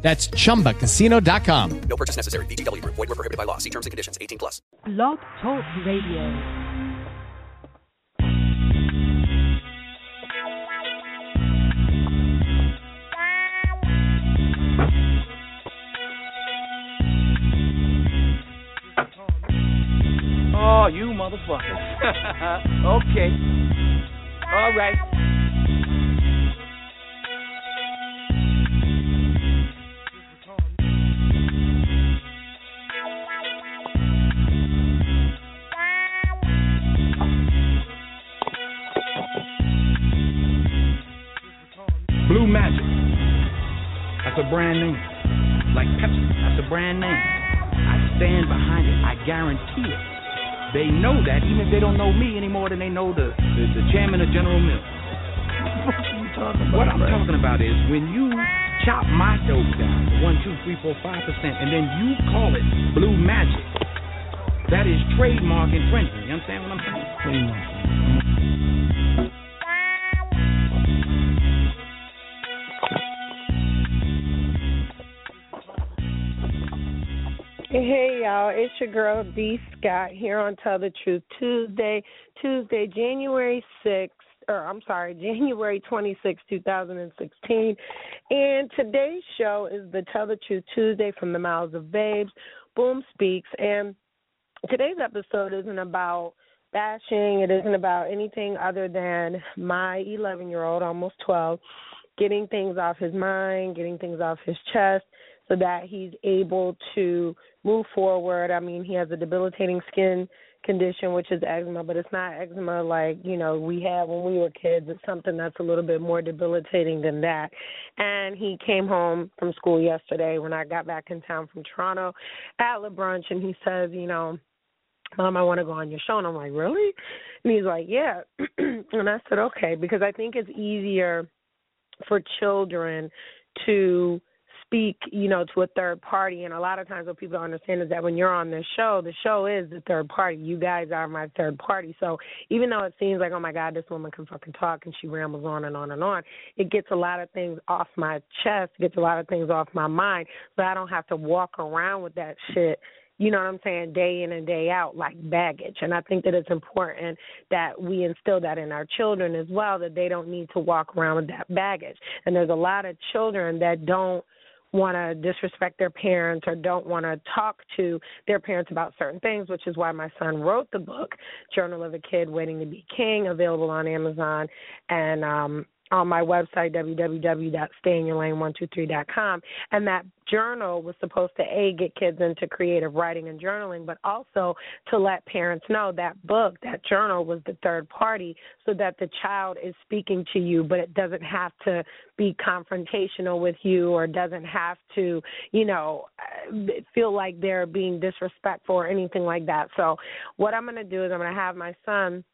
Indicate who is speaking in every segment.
Speaker 1: That's chumbacasino.com.
Speaker 2: No purchase necessary. VGW Group. Void were prohibited by law. See terms and conditions. 18 plus.
Speaker 3: Blog Talk Radio.
Speaker 4: Oh, you motherfucker. okay. All right.
Speaker 5: Blue Magic. That's a brand name. Like Pepsi, that's a brand name. I stand behind it. I guarantee it. They know that even if they don't know me any more than they know the, the, the chairman of General Mills. What I'm talking about is when you chop my dope down, one, two, three, four, five percent, and then you call it blue magic. That is trademark infringement. You understand what I'm saying?
Speaker 6: Hey y'all, it's your girl D Scott here on Tell the Truth Tuesday, Tuesday, January 6th, or I'm sorry, January 26, 2016. And today's show is the Tell the Truth Tuesday from the Mouths of Babes, Boom Speaks. And today's episode isn't about bashing, it isn't about anything other than my 11 year old, almost 12, getting things off his mind, getting things off his chest so that he's able to move forward. I mean, he has a debilitating skin condition, which is eczema, but it's not eczema like, you know, we had when we were kids. It's something that's a little bit more debilitating than that. And he came home from school yesterday when I got back in town from Toronto at La Brunch, and he says, you know, Mom, I want to go on your show. And I'm like, really? And he's like, yeah. and I said, okay, because I think it's easier for children to speak, you know, to a third party. And a lot of times what people don't understand is that when you're on this show, the show is the third party. You guys are my third party. So even though it seems like, oh my God, this woman can fucking talk and she rambles on and on and on, it gets a lot of things off my chest, gets a lot of things off my mind. So I don't have to walk around with that shit you know what I'm saying, day in and day out, like baggage. And I think that it's important that we instill that in our children as well, that they don't need to walk around with that baggage. And there's a lot of children that don't want to disrespect their parents or don't want to talk to their parents about certain things, which is why my son wrote the book, Journal of a Kid Waiting to Be King, available on Amazon. And um on my website www.stayinyourlane123.com and that journal was supposed to a get kids into creative writing and journaling but also to let parents know that book that journal was the third party so that the child is speaking to you but it doesn't have to be confrontational with you or doesn't have to you know feel like they're being disrespectful or anything like that. So what i'm going to do is i'm going to have my son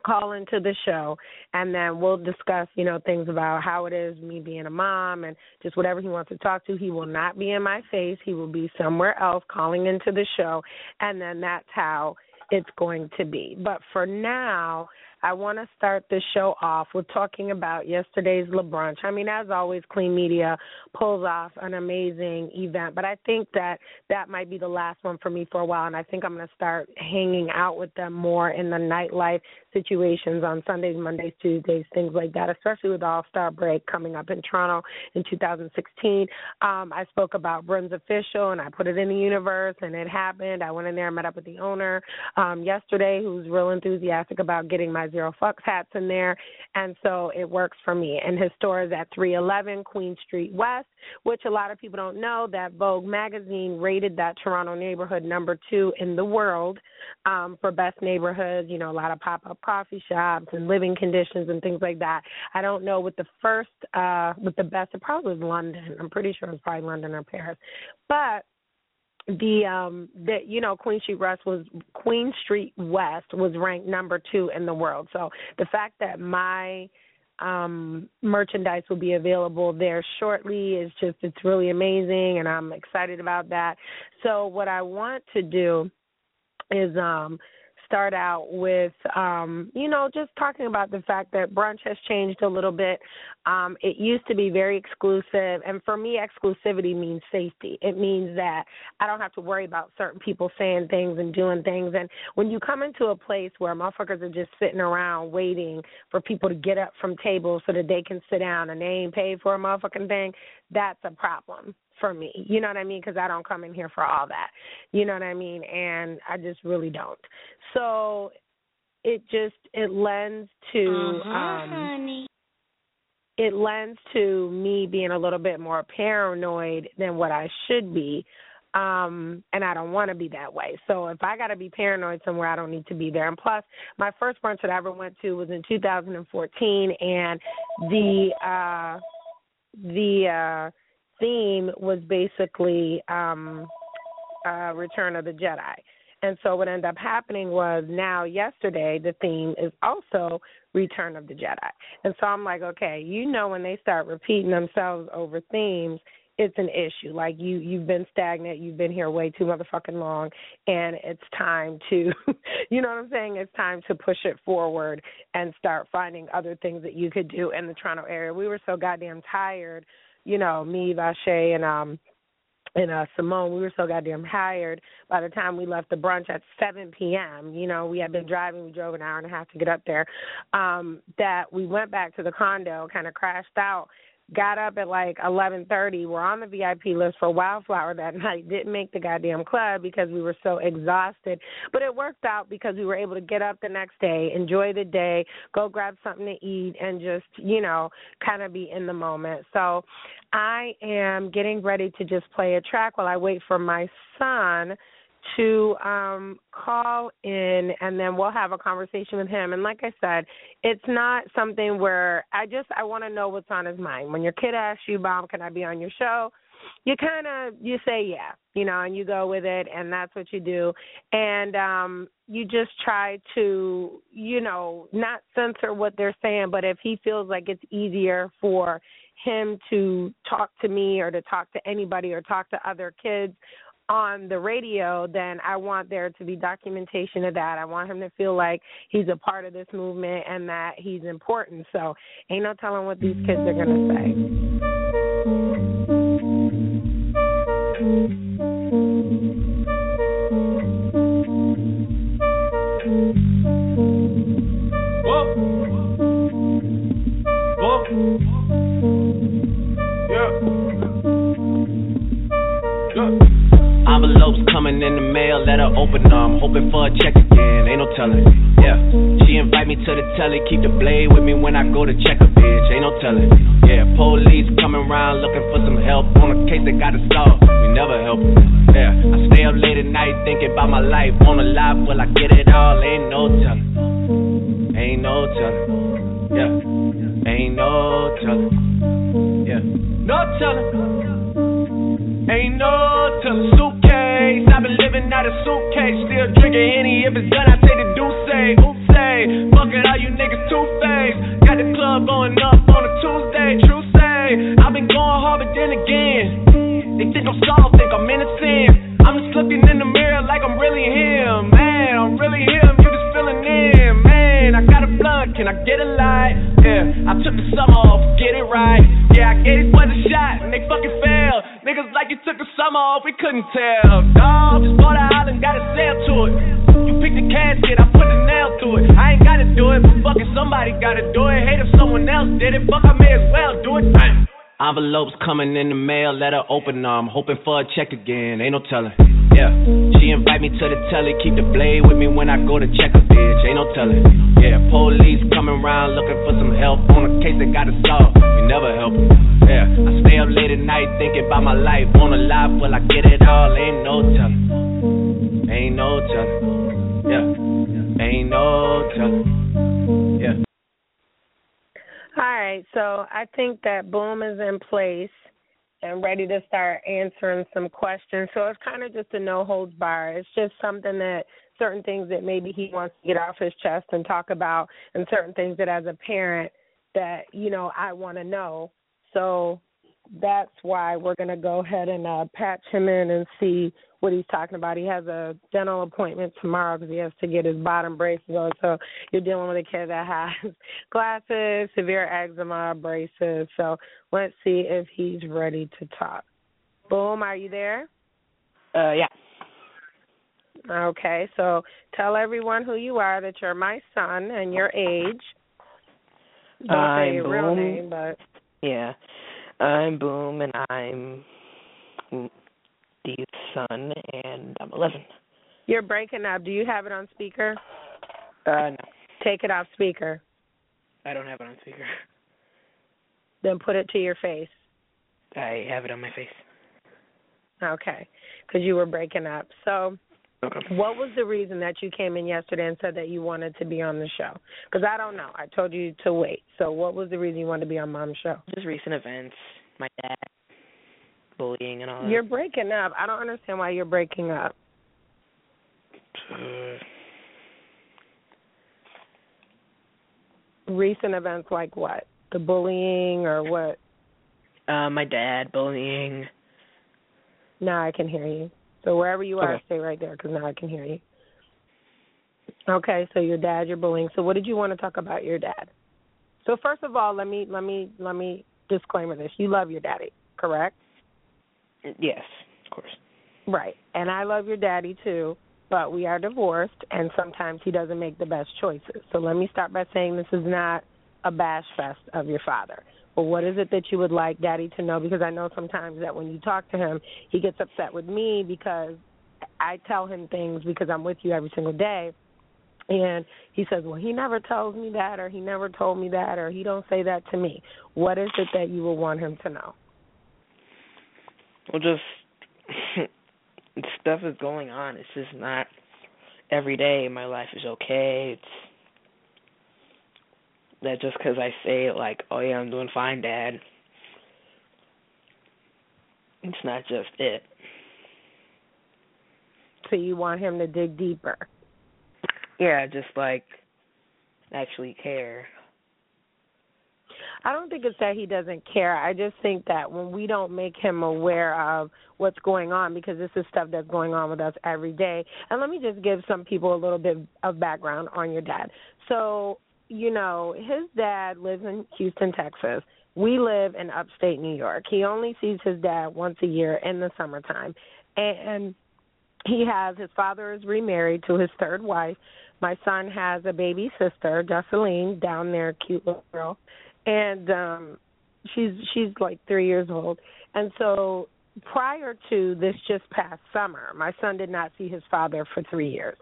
Speaker 6: call into the show and then we'll discuss you know things about how it is me being a mom and just whatever he wants to talk to. He will not be in my face. He will be somewhere else calling into the show and then that's how it's going to be. But for now I want to start the show off with talking about yesterday's LeBrunch. I mean, as always, Clean Media pulls off an amazing event, but I think that that might be the last one for me for a while, and I think I'm going to start hanging out with them more in the nightlife situations on Sundays, Mondays, Tuesdays, things like that, especially with All Star Break coming up in Toronto in 2016. Um, I spoke about Brims Official, and I put it in the universe, and it happened. I went in there and met up with the owner um, yesterday, who's real enthusiastic about getting my Zero Fucks hats in there, and so it works for me. And his store is at 311 Queen Street West, which a lot of people don't know that Vogue magazine rated that Toronto neighborhood number two in the world um, for best neighborhoods. You know, a lot of pop up coffee shops and living conditions and things like that. I don't know what the first, uh, with the best, it probably was London. I'm pretty sure it was probably London or Paris, but the um that you know Queen Street West was Queen Street West was ranked number 2 in the world. So the fact that my um merchandise will be available there shortly is just it's really amazing and I'm excited about that. So what I want to do is um start out with um, you know, just talking about the fact that brunch has changed a little bit. Um, it used to be very exclusive and for me exclusivity means safety. It means that I don't have to worry about certain people saying things and doing things and when you come into a place where motherfuckers are just sitting around waiting for people to get up from tables so that they can sit down and they ain't paid for a motherfucking thing, that's a problem for me. You know what I mean? Because I don't come in here for all that. You know what I mean? And I just really don't. So it just it lends to
Speaker 7: uh-huh,
Speaker 6: um
Speaker 7: honey.
Speaker 6: it lends to me being a little bit more paranoid than what I should be. Um, and I don't want to be that way. So if I got to be paranoid somewhere, I don't need to be there. And plus, my first brunch that I ever went to was in 2014, and the uh, the uh, theme was basically um, uh, Return of the Jedi. And so what ended up happening was now yesterday the theme is also Return of the Jedi. And so I'm like, okay, you know when they start repeating themselves over themes, it's an issue. Like you you've been stagnant, you've been here way too motherfucking long and it's time to you know what I'm saying? It's time to push it forward and start finding other things that you could do in the Toronto area. We were so goddamn tired, you know, me, Vache and um and uh Simone, we were so goddamn tired by the time we left the brunch at seven PM, you know, we had been driving, we drove an hour and a half to get up there, um, that we went back to the condo, kinda crashed out, got up at like eleven thirty, we're on the VIP list for Wildflower that night, didn't make the goddamn club because we were so exhausted. But it worked out because we were able to get up the next day, enjoy the day, go grab something to eat and just, you know, kind of be in the moment. So I am getting ready to just play a track while I wait for my son to um call in and then we'll have a conversation with him. And like i said it's not something where i just i want to know what's on his mind. When your kid asks you mom can i be on your show? you kind of you say yeah you know and you go with it and that's what you do. And um you just try to you know not censor what they're saying but if he feels like it's easier for him to talk to me or to talk to anybody or talk to other kids on the radio, then I want there to be documentation of that. I want him to feel like he's a part of this movement and that he's important. So ain't no telling what these kids are gonna say.
Speaker 8: Coming in the mail, let her open. I'm Hoping for a check again, ain't no telling. Yeah, she invite me to the telly, keep the blade with me when I go to check a bitch, ain't no telling. Yeah, police coming around looking for some help on a case that got to solve. We never help. Yeah, I stay up late at night thinking about my life. On a live, will I get it all? Ain't no telling. Ain't no telling. Yeah, ain't no telling. Yeah, no telling. Ain't no telling. Suitcase, I've been living out of suitcase. Still drinking Henny. If it's done, I take the Douce. Oops, say. Fuck it, all you niggas two-faced. Got the club going up on a Tuesday. True say. I've been going hard, but then again. They think I'm soft, think I'm innocent. I'm just looking in the mirror like I'm really him. Man, I'm really him. You just feeling in. Man, I got a blunt. Can I get a light? Yeah, I took the summer off. Get it right. Yeah, I gave these boys a shot and they fucking failed. Niggas like you took the summer off. We couldn't tell. Dog, just bought a island, got a sail to it. You picked the casket, I put the nail to it. I ain't gotta do it, but fucking somebody gotta do it. Hate if someone else did it. Fuck, I may as well do it. Envelopes coming in the mail, let her open them. Hoping for a check again, ain't no telling. Yeah, she invite me to the telly, keep the blade with me when I go to check a bitch, ain't no telling. Yeah, police coming around looking for some help on a case that got to solve. We never help. Yeah, I stay up late at night thinking about my life. On a live, will I get it all? Ain't no telling. Ain't no telling. Yeah, ain't no telling.
Speaker 6: All right, so I think that boom is in place and ready to start answering some questions. So it's kind of just a no holds bar. It's just something that certain things that maybe he wants to get off his chest and talk about, and certain things that as a parent that you know I want to know. So that's why we're going to go ahead and uh, patch him in and see what he's talking about. He has a dental appointment tomorrow because he has to get his bottom braces on. So you're dealing with a kid that has glasses, severe eczema, braces. So let's see if he's ready to talk. Boom, are you there?
Speaker 7: Uh, yeah.
Speaker 6: Okay, so tell everyone who you are, that you're my son and your age. Don't
Speaker 7: I'm
Speaker 6: say your real name, but
Speaker 7: Yeah. I'm Boom, and I'm Dee's son, and I'm 11.
Speaker 6: you're breaking up. Do you have it on speaker?
Speaker 7: Uh, no.
Speaker 6: Take it off speaker.
Speaker 7: I don't have it on speaker.
Speaker 6: Then put it to your face.
Speaker 7: I have it on my face.
Speaker 6: Okay, because you were breaking up. So,
Speaker 7: Okay.
Speaker 6: what was the reason that you came in yesterday and said that you wanted to be on the show? Because I don't know. I told you to wait. So, what was the reason you wanted to be on Mom's show?
Speaker 7: Just recent events, my dad, bullying and all that.
Speaker 6: You're breaking up. I don't understand why you're breaking up.
Speaker 7: Uh,
Speaker 6: Recent events like what? The bullying or what?
Speaker 7: uh, my dad, bullying.
Speaker 6: Now I can hear you. So wherever you are,
Speaker 7: Okay.
Speaker 6: stay right there because now I can hear you. Okay, so your dad, you're bullying. So what did you want to talk about your dad? So first of all, let me let me let me disclaimer this. You love your daddy, correct?
Speaker 7: Yes, of course.
Speaker 6: Right. And I love your daddy too, but we are divorced and sometimes he doesn't make the best choices. So let me start by saying this is not a bash fest of your father. But what is it that you would like daddy to know? Because I know sometimes that when you talk to him, he gets upset with me because I tell him things because I'm with you every single day. And he says, "Well, he never tells me that or he never told me that or he don't say that to me." What is it that you would want him to know?
Speaker 7: Well, just stuff is going on. It's just not every day. My life is okay. It's that just because I say it like, "Oh yeah, I'm doing fine, Dad." It's not just it.
Speaker 6: So you want him to dig deeper.
Speaker 7: Yeah, just like actually care.
Speaker 6: I don't think it's that he doesn't care. I just think that when we don't make him aware of what's going on, because this is stuff that's going on with us every day. And let me just give some people a little bit of background on your dad. So, you know, his dad lives in Houston, Texas. We live in upstate New York. He only sees his dad once a year in the summertime. And he has his father is remarried to his third wife. My son has a baby sister, Jocelyn, down there, cute little girl and um she's she's like three years old. And so prior to this just past summer my son did not see his father for three years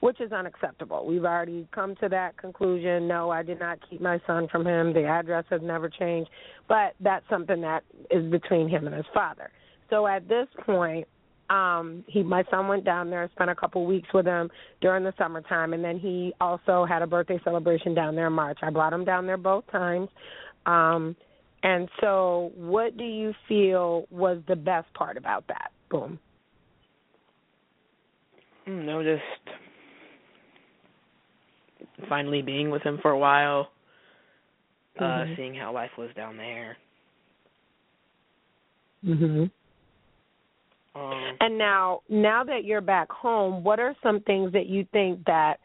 Speaker 6: which is unacceptable. We've already come to that conclusion. No i did not keep my son from him. The address has never changed. But that's something that is between him and his father. So at this point um he my son went down there spent a couple weeks with him during the summertime and then he also had a birthday celebration down there in march i brought him down there both times um and so what do you feel was the best part about that boom
Speaker 7: Mm, No, just finally being with him for a while. Uh
Speaker 6: Mhm.
Speaker 7: seeing how life was down there.
Speaker 6: mhm
Speaker 7: Um
Speaker 6: And now, now that you're back home, what are some things that you think that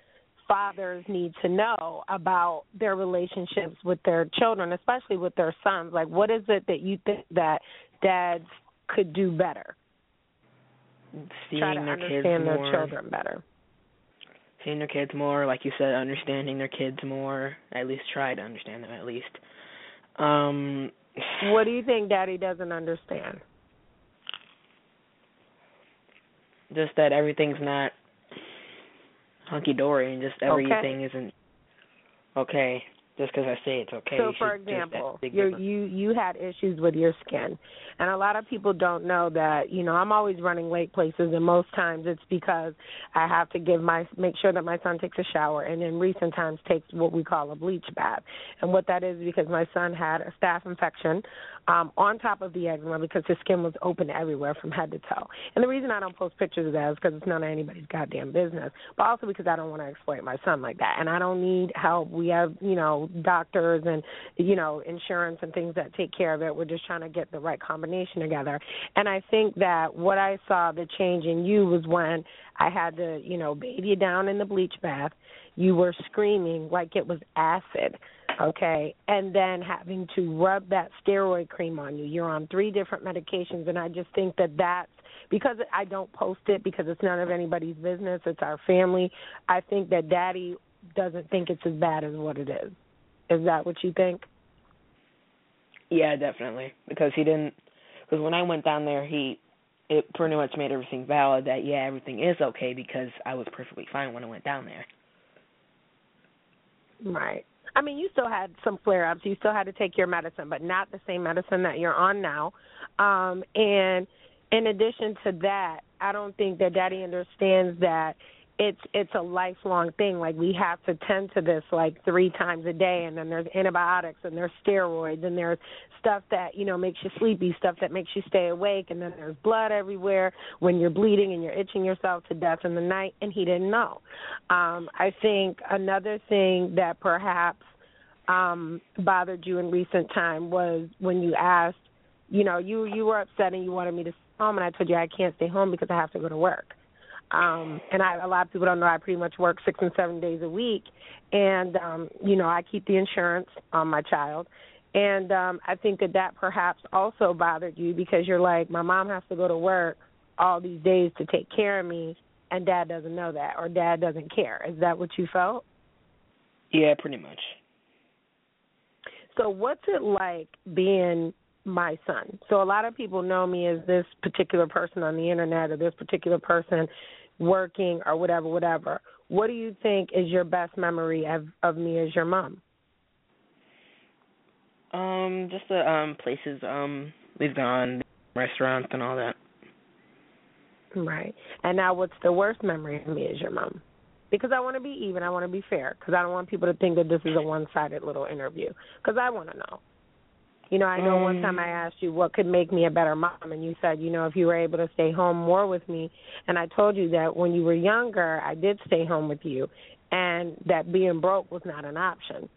Speaker 6: fathers need to know about their relationships with their children, especially with their sons? Like, what is it that you think that dads could do better?
Speaker 7: seeing
Speaker 6: Try to
Speaker 7: their kids
Speaker 6: understand
Speaker 7: more.
Speaker 6: their children better.
Speaker 7: seeing their kids more, like you said, understanding their kids more. At least try to understand them at least. Um
Speaker 6: What do you think daddy doesn't understand?
Speaker 7: Just that everything's not hunky dory and just everything isn't okay. just because I say it's okay.
Speaker 6: So, for example, you you you had issues with your skin, and a lot of people don't know that. You know, I'm always running late places, and most times it's because I have to give my make sure that my son takes a shower, and in recent times takes what we call a bleach bath. And what that is because my son had a staph infection um, on top of the eczema because his skin was open everywhere from head to toe. And the reason I don't post pictures of that is because it's none of anybody's goddamn business, but also because I don't want to exploit my son like that, and I don't need help. We have you know doctors and you know insurance and things that take care of it. We're just trying to get the right combination together. And I think that what I saw the change in you was when I had to you know bathe you down in the bleach bath. You were screaming like it was acid okay, and then having to rub that steroid cream on you. You're on three different medications, and I just think that that's because I don't post it because it's none of anybody's business. It's our family. I think that Daddy doesn't think it's as bad as what it is. Is that what you think?
Speaker 7: Yeah, definitely. Because he didn't. Because when I went down there, he it pretty much made everything valid that yeah, everything is okay because I was perfectly fine when I went down there.
Speaker 6: Right. I mean, you still had some flare ups. You still had to take your medicine, but not the same medicine that you're on now. Um, and in addition to that, I don't think that Daddy understands that it's it's a lifelong thing. Like we have to tend to this like three times a day, and then there's antibiotics, and there's steroids, and there's stuff that you know makes you sleepy, stuff that makes you stay awake, and then there's blood everywhere when you're bleeding and you're itching yourself to death in the night. And he didn't know. Um, I think another thing that perhaps um bothered you in recent time was when you asked, you know, you you were upset and you wanted me to stay home, and I told you I can't stay home because I have to go to work. Um, and I, a lot of people don't know I pretty much work six and seven days a week, and um, you know I keep the insurance on my child, and um, I think that that perhaps also bothered you because you're like, my mom has to go to work all these days to take care of me, and Dad doesn't know that, or Dad doesn't care. Is that what you felt?
Speaker 7: Yeah, pretty much.
Speaker 6: So what's it like being my son? So a lot of people know me as this particular person on the internet or this particular person working or whatever, whatever. What do you think is your best memory of of me as your mom?
Speaker 7: Um, just the um places um we've gone, restaurants and all that.
Speaker 6: Right. And now what's the worst memory of me as your mom? Because I want to be even, I want to be fair, because I don't want people to think that this is a one-sided little interview. Because I want to know. You know, I know
Speaker 7: Um,
Speaker 6: one time I asked you what could make me a better mom, and you said, you know, if you were able to stay home more with me. And I told you that when you were younger, I did stay home with you, and that being broke was not an option.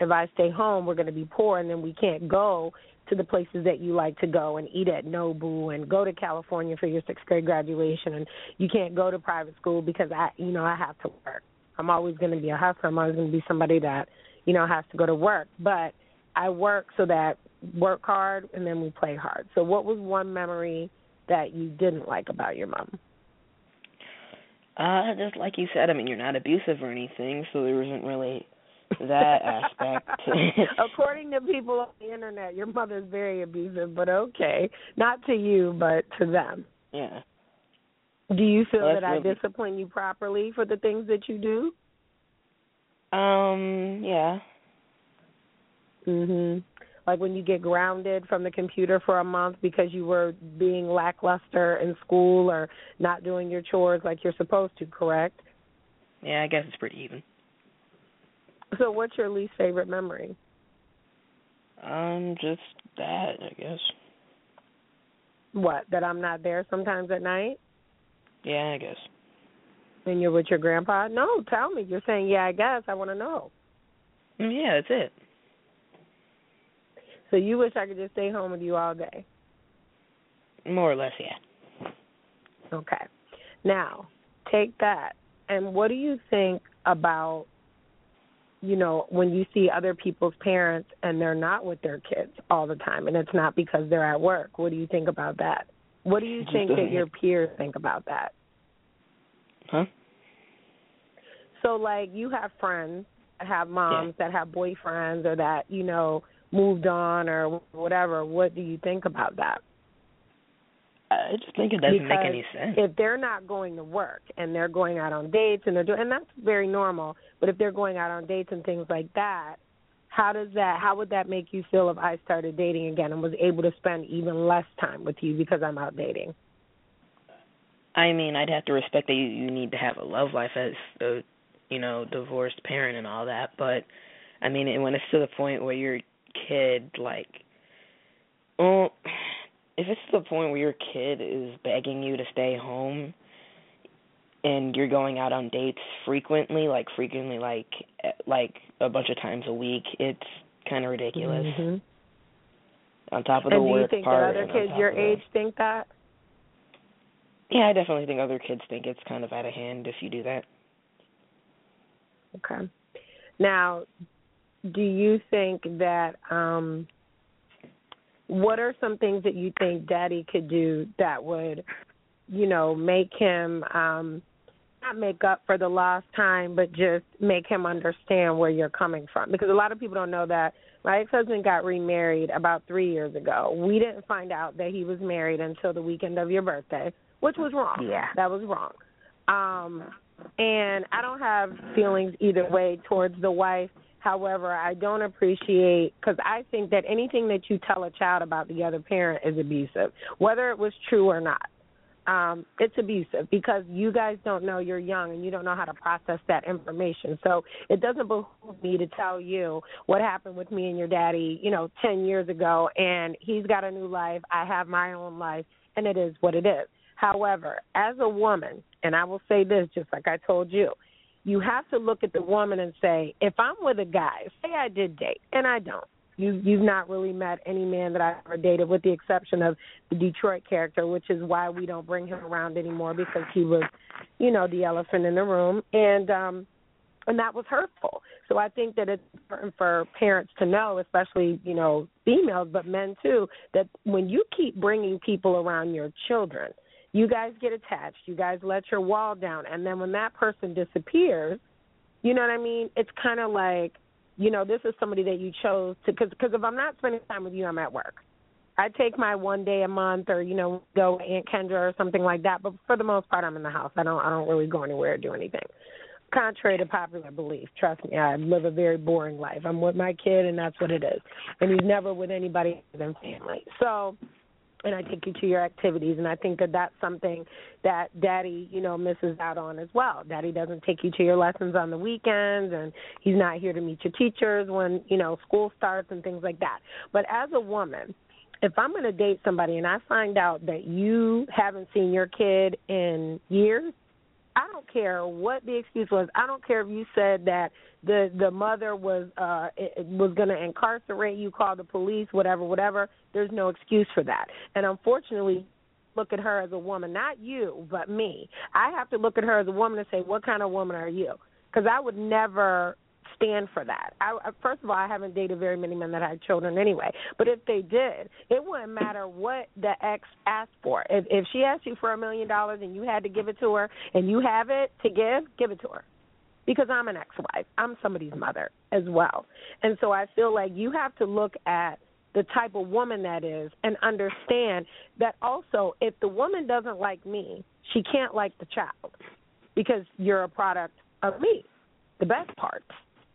Speaker 6: If I stay home, we're going to be poor, and then we can't go to the places that you like to go and eat at Nobu and go to California for your sixth grade graduation, and you can't go to private school because I, you know, I have to work. I'm always going to be a hustler. I'm always going to be somebody that, you know, has to go to work, but I work so that work hard and then we play hard. So what was one memory that you didn't like about your mom?
Speaker 7: Uh, just like you said, I mean, you're not abusive or anything, so there isn't really that aspect.
Speaker 6: According to people on the internet, your mother's very abusive, but okay. Not to you, but to them.
Speaker 7: yeah.
Speaker 6: Do you feel
Speaker 7: Well,
Speaker 6: that I
Speaker 7: really-
Speaker 6: discipline you properly for the things that you do?
Speaker 7: Um, yeah.
Speaker 6: Mhm. Like when you get grounded from the computer for a month because you were being lackluster in school or not doing your chores like you're supposed to, correct?
Speaker 7: Yeah, I guess it's pretty even.
Speaker 6: So what's your least favorite memory?
Speaker 7: Um, just that, I guess.
Speaker 6: What? That I'm not there sometimes at night
Speaker 7: Yeah, I guess.
Speaker 6: and you're with your grandpa? No, tell me. You're saying, "Yeah, I guess." I want to know.
Speaker 7: Mm, Yeah, that's it.
Speaker 6: So you wish I could just stay home with you all day.
Speaker 7: More or less, yeah.
Speaker 6: Okay. Now, take that. And what do you think about, you know, when you see other people's parents and they're not with their kids all the time and it's not because they're at work? What do you think about that? What do you think that your peers think about that?
Speaker 7: Huh?
Speaker 6: So, like, you have friends that have moms that have boyfriends or that, you know, moved on or whatever. What do you think about that?
Speaker 7: I just think it doesn't make any sense.
Speaker 6: If they're not going to work and they're going out on dates and they're doing, and that's very normal. But if they're going out on dates and things like that, How does that? How would that make you feel if I started dating again and was able to spend even less time with you because I'm out dating?
Speaker 7: I mean, I'd have to respect that you, you need to have a love life as a, you know, divorced parent and all that. But I mean, when it's to the point where your kid, like, well, if it's to the point where your kid is begging you to stay home, and you're going out on dates frequently, like frequently, like like a bunch of times a week, it's kind of ridiculous.
Speaker 6: Mm-hmm.
Speaker 7: On top of
Speaker 6: and
Speaker 7: the
Speaker 6: do
Speaker 7: work
Speaker 6: you think
Speaker 7: part,
Speaker 6: that other kids your age think that?
Speaker 7: Yeah, I definitely think other kids think it's kind of out of hand if you do that.
Speaker 6: Okay. Now, do you think that um what are some things that you think daddy could do that would, you know, make him um not make up for the lost time, but just make him understand where you're coming from. Because a lot of people don't know that my ex husband got remarried about three years ago. We didn't find out that he was married until the weekend of your birthday, which was wrong.
Speaker 7: Yeah.
Speaker 6: That was wrong. Um and I don't have feelings either way towards the wife. However, I don't appreciate because I think that anything that you tell a child about the other parent is abusive, whether it was true or not. Um, it's abusive because you guys don't know you're young and you don't know how to process that information. So it doesn't behoove me to tell you what happened with me and your daddy, you know, ten years ago and he's got a new life, I have my own life, and it is what it is. However, as a woman, and I will say this just like I told you, you have to look at the woman and say, if I'm with a guy, say I did date, and I don't. You you've not really met any man that I've ever dated, with the exception of the Detroit character, which is why we don't bring him around anymore because he was, you know, the elephant in the room, and um, and that was hurtful. So I think that it's important for parents to know, especially you know females, but men too, that when you keep bringing people around your children, you guys get attached, you guys let your wall down, and then when that person disappears, you know what I mean? It's kind of like, you know, this is somebody that you chose to, because cause if I'm not spending time with you, I'm at work. I take my one day a month, or you know, go Aunt Kendra or something like that. But for the most part, I'm in the house. I don't, I don't really go anywhere or do anything. Contrary to popular belief, trust me, I live a very boring life. I'm with my kid, and that's what it is. And he's never with anybody other than family. So, and I take you to your activities, and I think that that's something that Daddy, you know, misses out on as well. Daddy doesn't take you to your lessons on the weekends, and he's not here to meet your teachers when you know school starts and things like that. But as a woman, if I'm going to date somebody and I find out that you haven't seen your kid in years, I don't care what the excuse was. I don't care if you said that the the mother was uh was going to incarcerate you, call the police, whatever, whatever. There's no excuse for that. And unfortunately, look at her as a woman, not you, but me. I have to look at her as a woman and say, what kind of woman are you? Because I would never stand for that. I first of all, I haven't dated very many men that had children anyway. But if they did, it wouldn't matter what the ex asked for. If if she asked you for a million dollars and you had to give it to her and you have it to give, give it to her. Because I'm an ex-wife. I'm somebody's mother as well. And so I feel like you have to look at the type of woman that is and understand that also if the woman doesn't like me, she can't like the child because you're a product of me, the best part,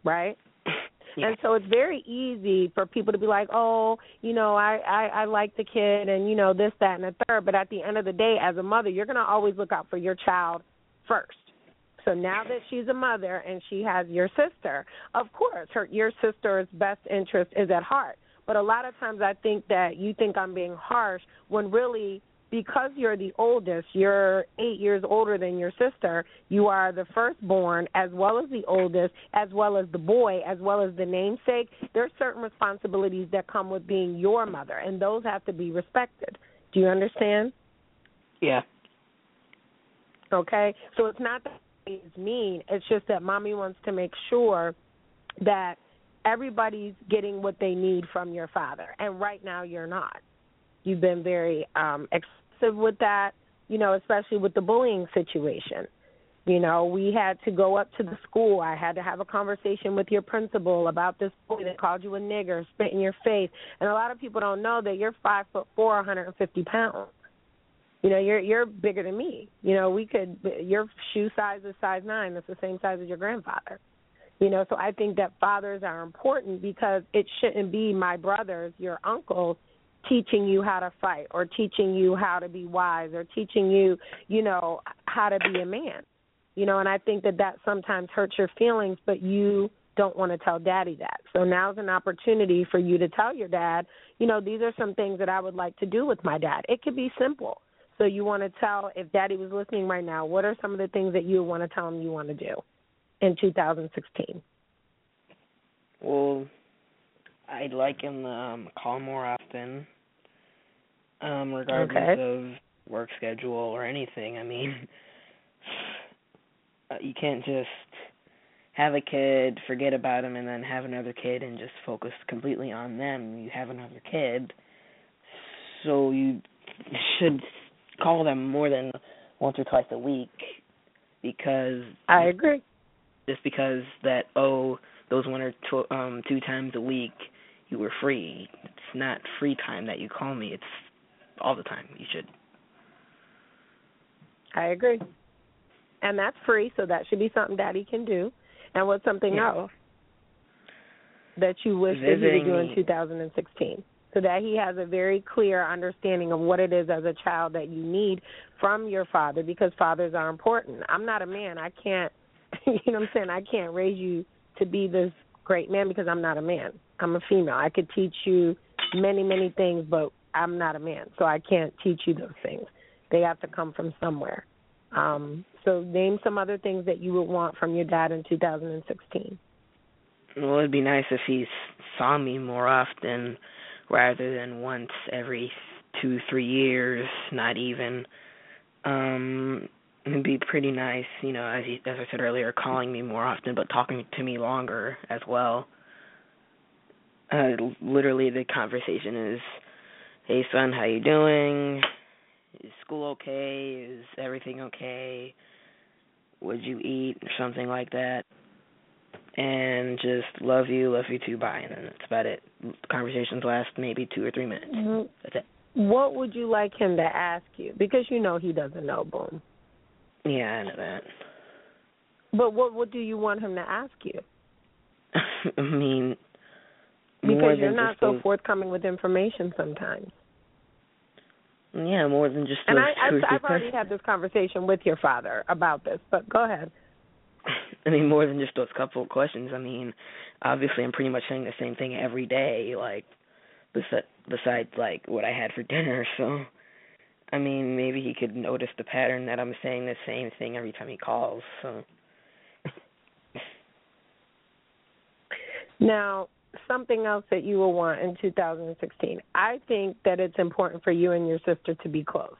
Speaker 6: right? And so it's very easy for people to be like, oh, you know, I, I I like the kid, and you know this, that, and the third. But at the end of the day, as a mother, you're going to always look out for your child first. So now that she's a mother and she has your sister, of course, her your sister's best interest is at heart. But a lot of times, I think that you think I'm being harsh when really because you're the oldest, you're eight years older than your sister, you are the firstborn as well as the oldest, as well as the boy, as well as the namesake. There are certain responsibilities that come with being your mother, and those have to be respected. Do you understand?
Speaker 7: Yeah.
Speaker 6: Okay? So it's not that mean, it's just that mommy wants to make sure that everybody's getting what they need from your father. And right now you're not. You've been very um excessive with that, you know, especially with the bullying situation. You know, we had to go up to the school. I had to have a conversation with your principal about this boy that called you a nigger, spit in your face. And a lot of people don't know that you're five foot four, 150 pounds. You know, you're you're bigger than me. You know, we could your shoe size is size nine. That's the same size as your grandfather. You know, so I think that fathers are important because it shouldn't be my brothers, your uncles, teaching you how to fight or teaching you how to be wise or teaching you, you know, how to be a man. You know, and I think that that sometimes hurts your feelings, but you don't want to tell daddy that. So now's an opportunity for you to tell your dad, you know, these are some things that I would like to do with my dad. It could be simple. So you want to tell if daddy was listening right now, what are some of the things that you want to tell him you want to do in 2016?
Speaker 7: Well, I'd like him to um, call more often, um, regardless
Speaker 6: Okay.
Speaker 7: of work schedule or anything. I mean, uh, you can't just have a kid, forget about him, and then have another kid and just focus completely on them. You have another kid, so you should call them more than once or twice a week because
Speaker 6: I agree.
Speaker 7: just because that oh those one or two, um two times a week you were free. It's not free time that you call me. It's all the time. You should.
Speaker 6: I agree. And that's free, so that should be something daddy can do. And what's something
Speaker 7: Yeah.
Speaker 6: else that you wish that he would do in 2016? So that he has a very clear understanding of what it is as a child that you need from your father because fathers are important. I'm not a man. I can't, you know what I'm saying? I can't raise you to be this great man because I'm not a man. I'm a female. I could teach you many, many things, but I'm not a man. So I can't teach you those things. They have to come from somewhere. Um, so name some other things that you would want from your dad in 2016.
Speaker 7: Well, it'd be nice if he saw me more often rather than once every two, three years, not even. Um it'd be pretty nice, you know, as he, as I said earlier, calling me more often but talking to me longer as well. Uh literally the conversation is, "Hey son, how you doing? Is school okay? Is everything okay? What'd you eat?" or something like that and just love you, love you too, bye, and then that's about it. Conversations last maybe two or three minutes.
Speaker 6: Mhm.
Speaker 7: That's it.
Speaker 6: What would you like him to ask you? Because you know he doesn't know, boom.
Speaker 7: Yeah, I know that.
Speaker 6: But what what do you want him to ask you?
Speaker 7: I mean,
Speaker 6: Because you're not so
Speaker 7: those,
Speaker 6: forthcoming with information sometimes.
Speaker 7: yeah, more than just
Speaker 6: And I, I, I've already
Speaker 7: questions.
Speaker 6: had this conversation with your father about this, but go ahead.
Speaker 7: I mean, more than just those couple of questions. I mean, obviously, I'm pretty much saying the same thing every day, like besides besides like what I had for dinner. So, I mean, maybe he could notice the pattern that I'm saying the same thing every time he calls. So,
Speaker 6: Now, something else that you will want in 2016. I think that it's important for you and your sister to be close.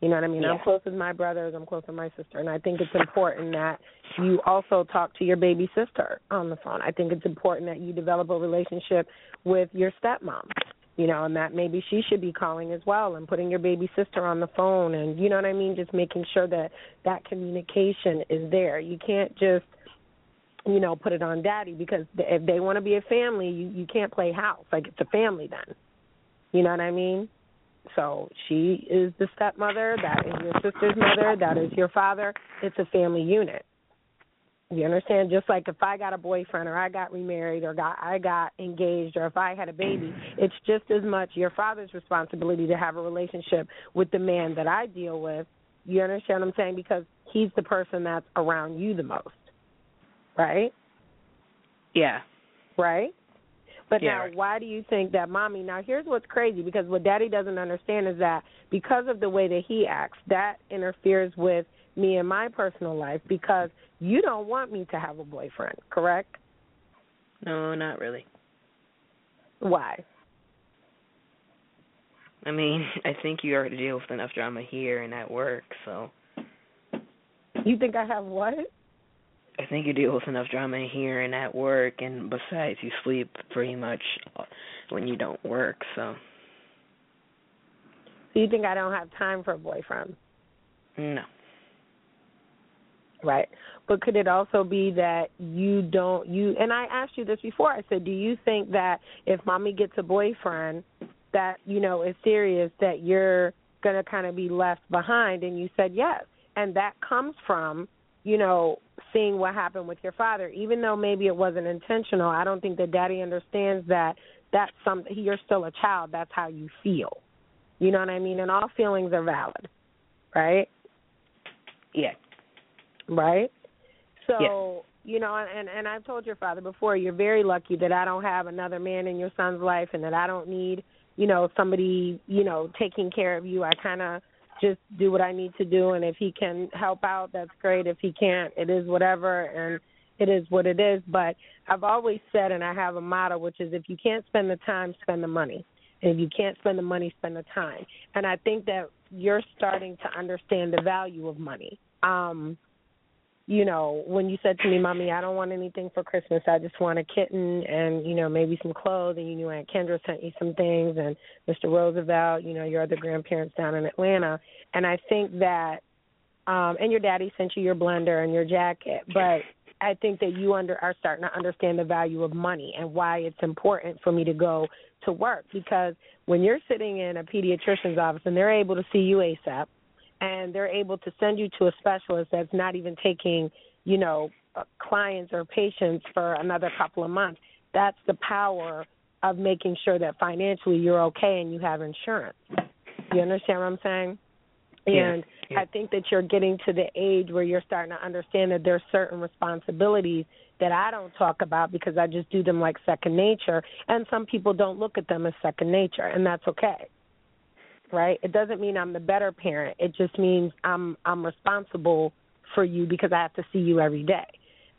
Speaker 6: You know what I mean? I'm close with my brothers, I'm close with my sister, and I think it's important that you also talk to your baby sister on the phone. I think it's important that you develop a relationship with your stepmom. You know, and that maybe she should be calling as well and putting your baby sister on the phone and you know what I mean, just making sure that that communication is there. You can't just you know, put it on daddy because if they want to be a family, you you can't play house. Like it's a family then. You know what I mean? So she is the stepmother, that is your sister's mother, that is your father. It's a family unit. You understand? Just like if I got a boyfriend or I got remarried or got I got engaged or if I had a baby, it's just as much your father's responsibility to have a relationship with the man that I deal with. You understand what I'm saying? Because he's the person that's around you the most. Right?
Speaker 7: yeah,
Speaker 6: right? But
Speaker 7: Yeah,
Speaker 6: now,
Speaker 7: right.
Speaker 6: why do you think that mommy? Now, here's what's crazy because what daddy doesn't understand is that because of the way that he acts, that interferes with me and my personal life because you don't want me to have a boyfriend, correct?
Speaker 7: no, not really.
Speaker 6: Why?
Speaker 7: I mean, I think you already deal with enough drama here and at work, so
Speaker 6: You think I have what?
Speaker 7: I think you deal with enough drama here and at work, and besides, you sleep pretty much when you don't work, so
Speaker 6: So you think I don't have time for a boyfriend,
Speaker 7: no.
Speaker 6: right? But could it also be that you don't you and I asked you this before. I said, "Do you think that if mommy gets a boyfriend that, you know, is serious that you're going to kind of be left behind?" And you said, "Yes." And that comes from, you know, seeing what happened with your father, even though maybe it wasn't intentional, I don't think that daddy understands that that's something you're still a child, that's how you feel. You know what I mean? And all feelings are valid. Right?
Speaker 7: Yeah.
Speaker 6: Right? So
Speaker 7: Yeah.
Speaker 6: you know, and and I've told your father before, you're very lucky that I don't have another man in your son's life and that I don't need, you know, somebody, you know, taking care of you. I kind of just do what I need to do and if he can help out, that's great. If he can't, it is whatever and it is what it is, but I've always said and I have a motto which is if you can't spend the time, spend the money. And if you can't spend the money, spend the time. And I think that you're starting to understand the value of money. Um you know, when you said to me, Mommy, I don't want anything for Christmas. I just want a kitten and, you know, maybe some clothes. And you knew Aunt Kendra sent you some things and Mr. Roosevelt, you know, your other grandparents down in Atlanta. And I think that, um, and your daddy sent you your blender and your jacket. But I think that you under are starting to understand the value of money and why it's important for me to go to work because when you're sitting in a pediatrician's office and they're able to see you ASAP and they're able to send you to a specialist that's not even taking, you know, uh, clients or patients for another couple of months. That's the power of making sure that financially you're okay and you have insurance. You understand what I'm saying?
Speaker 7: Yeah,
Speaker 6: And
Speaker 7: yeah.
Speaker 6: I think that you're getting to the age where you're starting to understand that there's certain responsibilities that I don't talk about because I just do them like second nature, and some people don't look at them as second nature, and that's okay right? It doesn't mean I'm the better parent. It just means I'm I'm responsible for you because I have to see you every day.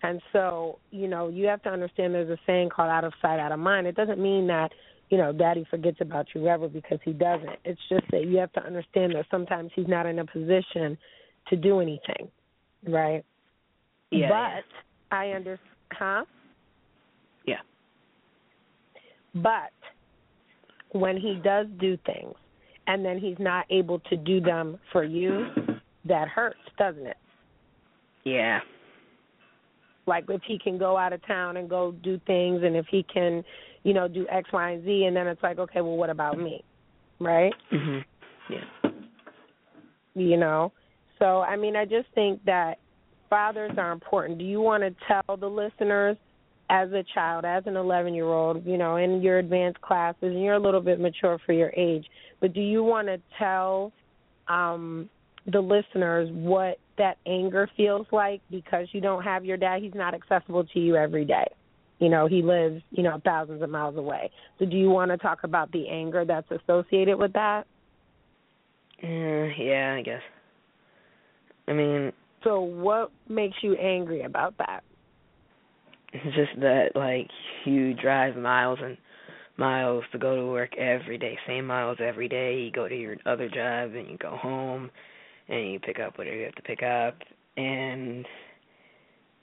Speaker 6: And so, you know, you have to understand there's a saying called out of sight, out of mind. It doesn't mean that, you know, daddy forgets about you ever because he doesn't. It's just that you have to understand that sometimes he's not in a position to do anything. Right?
Speaker 7: Yeah.
Speaker 6: but I understand huh?
Speaker 7: Yeah.
Speaker 6: But when he does do things and then he's not able to do them for you, that hurts, doesn't it?
Speaker 7: Yeah.
Speaker 6: Like if he can go out of town and go do things and if he can, you know, do X, Y, and Z and then it's like, okay, well what about me? Right?
Speaker 7: Mhm. Yeah.
Speaker 6: You know? So I mean I just think that fathers are important. Do you want to tell the listeners as a child, as an 11 year old, you know, in your advanced classes, and you're a little bit mature for your age, but do you want to tell um, the listeners what that anger feels like because you don't have your dad? He's not accessible to you every day. You know, he lives, you know, thousands of miles away. So do you want to talk about the anger that's associated with that?
Speaker 7: Uh, yeah, I guess. I mean,
Speaker 6: So what makes you angry about that?
Speaker 7: It's just that like you drive miles and miles to go to work every day, same miles every day. You go to your other job and you go home and you pick up whatever you have to pick up and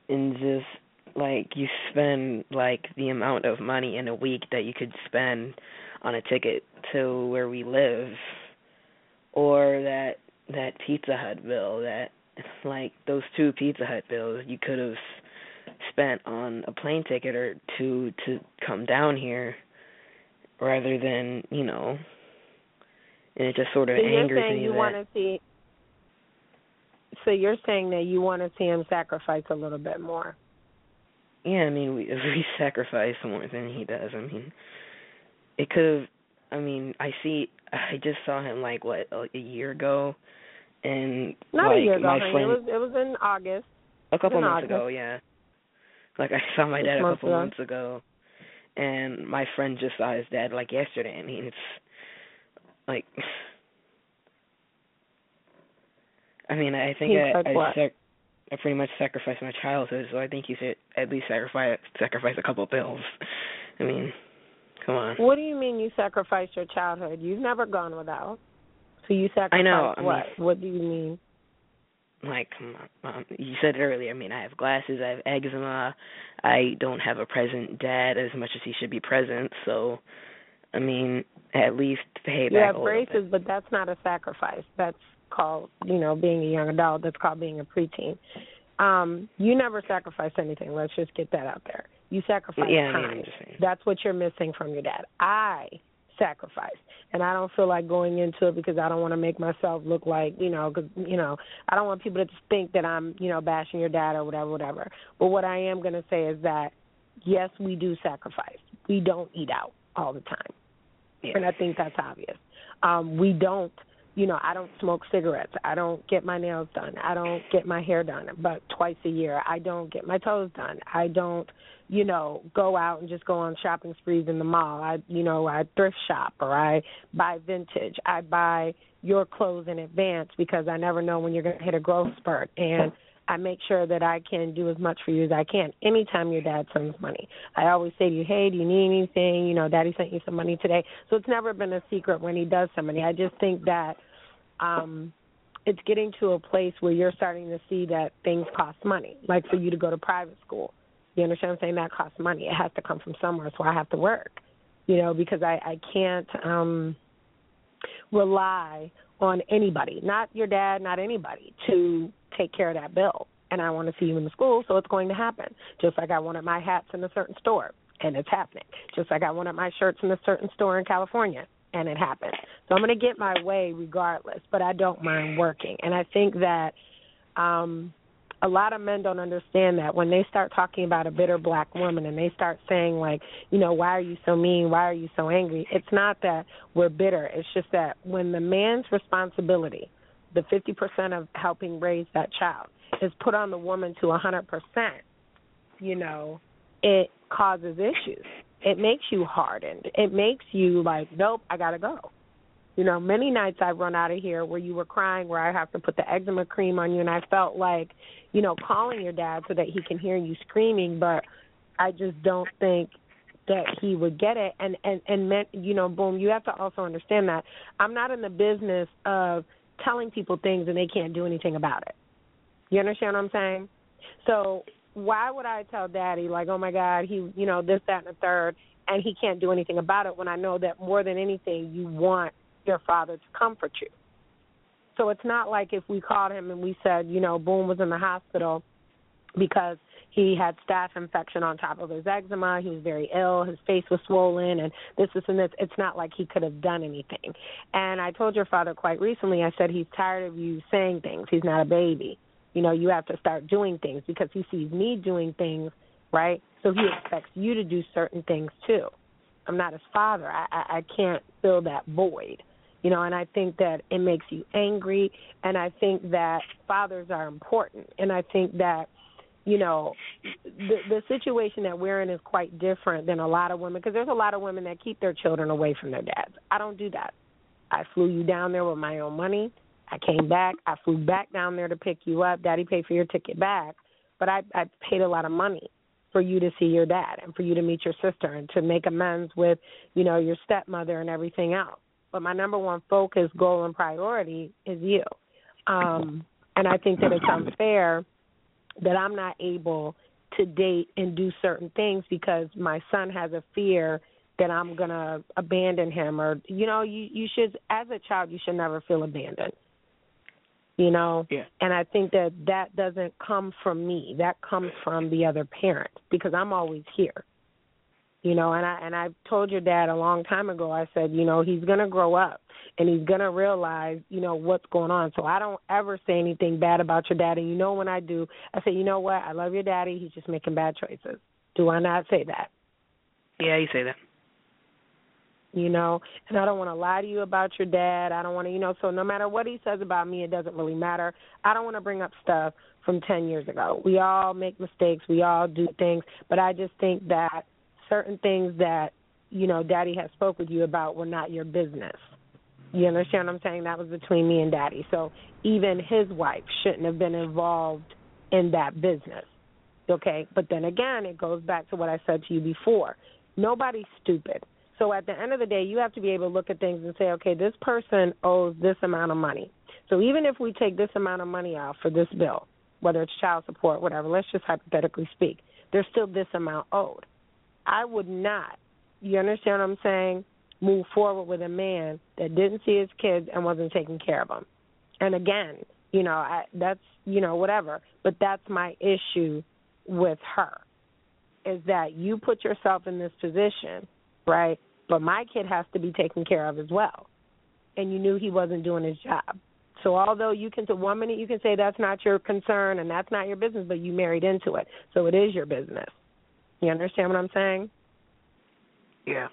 Speaker 7: and just like you spend like the amount of money in a week that you could spend on a ticket to where we live or that that Pizza Hut bill that like those two Pizza Hut bills you could have spent on a plane ticket or two to come down here rather than, you know, and it just sort of
Speaker 6: So
Speaker 7: angers me
Speaker 6: you
Speaker 7: that
Speaker 6: want to see. So you're saying that you want to see him sacrifice a little bit more.
Speaker 7: Yeah, I mean, we we sacrifice more than he does. I mean, it could have. I mean, I see. I just saw him like what a, a year ago, and
Speaker 6: Not
Speaker 7: like
Speaker 6: a year ago.
Speaker 7: my friend
Speaker 6: It was it was in August.
Speaker 7: a couple months
Speaker 6: August.
Speaker 7: ago. Yeah, like I saw my dad a couple months ago, and my friend just saw his dad like yesterday. I mean, it's like. I mean, I think
Speaker 6: He's
Speaker 7: I I, sac- I pretty much sacrificed my childhood, so I think you should at least sacrifice sacrifice a couple bills. I mean, come on.
Speaker 6: What do you mean you sacrificed your childhood? You've never gone without. So you sacrificed
Speaker 7: I know, I
Speaker 6: what?
Speaker 7: mean-
Speaker 6: what do you mean?
Speaker 7: Like, um, you said it earlier. I mean, I have glasses, I have eczema, I don't have a present dad as much as he should be present. So, I mean, at least pay
Speaker 6: You
Speaker 7: back
Speaker 6: have
Speaker 7: little bit.
Speaker 6: braces, but that's not a sacrifice. That's called, you know, being a young adult. That's called being a preteen. Um, you never sacrificed anything. Let's just get that out there. You sacrificed
Speaker 7: Yeah,
Speaker 6: time.
Speaker 7: I'm just saying.
Speaker 6: That's what you're missing from your dad. I sacrifice. And I don't feel like going into it because I don't want to make myself look like, you know, cause, you know, I don't want people to think that I'm, you know, bashing your dad or whatever, whatever. But what I am going to say is that, yes, we do sacrifice. We don't eat out all the time.
Speaker 7: Yeah.
Speaker 6: And I think that's obvious. Um, we don't you know, I don't smoke cigarettes. I don't get my nails done. I don't get my hair done but twice a year. I don't get my toes done. I don't, you know, go out and just go on shopping sprees in the mall. I, you know, I thrift shop or I buy vintage. I buy your clothes in advance because I never know when you're going to hit a growth spurt and I make sure that I can do as much for you as I can. Anytime your dad sends money, I always say to you, "Hey, do you need anything? You know, Daddy sent you some money today." So it's never been a secret when he does some money. I just think that um it's getting to a place where you're starting to see that things cost money. Like for you to go to private school, you understand what I'm saying? That costs money. It has to come from somewhere, so I have to work. You know, because I I can't um rely on anybody, not your dad, not anybody, to take care of that bill. And I want to see you in the school, so it's going to happen. Just like I wanted my hats in a certain store, and it's happening. Just like I wanted my shirts in a certain store in California, and it happened. So I'm going to get my way regardless, but I don't mind working. And I think that um a lot of men don't understand that when they start talking about a bitter black woman and they start saying like, you know, why are you so mean? Why are you so angry? It's not that we're bitter. It's just that when the man's responsibility, the 50% of helping raise that child is put on the woman to 100%, you know, it causes issues. It makes you hardened. It makes you like, nope, I got to go. You know, many nights I've run out of here where you were crying, where I have to put the eczema cream on you, and I felt like, you know, calling your dad so that he can hear you screaming, but I just don't think that he would get it. And and and meant, you know, boom, you have to also understand that I'm not in the business of telling people things and they can't do anything about it. You understand what I'm saying? So why would I tell daddy like, oh my God, he, you know, this, that, and the third, and he can't do anything about it when I know that more than anything, you want your father to comfort you. So it's not like if we called him and we said, you know, Boom was in the hospital because he had staph infection on top of his eczema. He was very ill. His face was swollen, and this, this, and this. It's not like he could have done anything. And I told your father quite recently. I said he's tired of you saying things. He's not a baby. You know, you have to start doing things because he sees me doing things, right? So he expects you to do certain things too. I'm not his father. I, I, I can't fill that void you know and i think that it makes you angry and i think that fathers are important and i think that you know the the situation that we're in is quite different than a lot of women because there's a lot of women that keep their children away from their dads i don't do that i flew you down there with my own money i came back i flew back down there to pick you up daddy paid for your ticket back but i i paid a lot of money for you to see your dad and for you to meet your sister and to make amends with you know your stepmother and everything else but my number one focus, goal, and priority is you. Um, and I think that it's unfair that I'm not able to date and do certain things because my son has a fear that I'm gonna abandon him or you know, you you should as a child you should never feel abandoned. You know?
Speaker 7: Yeah.
Speaker 6: And I think that that doesn't come from me. That comes from the other parent because I'm always here. You know and i and i told your dad a long time ago i said you know he's going to grow up and he's going to realize you know what's going on. So i don't ever say anything bad about your daddy. You know when i do i say you know what? I love your daddy. He's just making bad choices. Do i not say that?
Speaker 7: Yeah you say that
Speaker 6: you know and i don't want to lie to you about your dad. I don't want to you know so no matter what he says about me it doesn't really matter. I don't want to bring up stuff from 10 years ago. We all make mistakes. We all do things. But i just think that certain things that you know daddy has spoke with you about were not your business. You understand what i'm saying? That was between me and daddy. So even his wife shouldn't have been involved in that business. Okay? But then again it goes back to what i said to you before. Nobody's stupid so at the end of the day you have to be able to look at things and say okay this person owes this amount of money so even if we take this amount of money out for this bill whether it's child support whatever let's just hypothetically speak there's still this amount owed I would not, you understand what I'm saying, move forward with a man that didn't see his kids and wasn't taking care of them. And again, you know, I that's, you know, whatever, but that's my issue with her is that you put yourself in this position, right? But my kid has to be taken care of as well. And you knew he wasn't doing his job. So although you can, to one minute you can say that's not your concern and that's not your business, but you married into it, so it is your business. You understand what I'm saying?
Speaker 7: Yeah.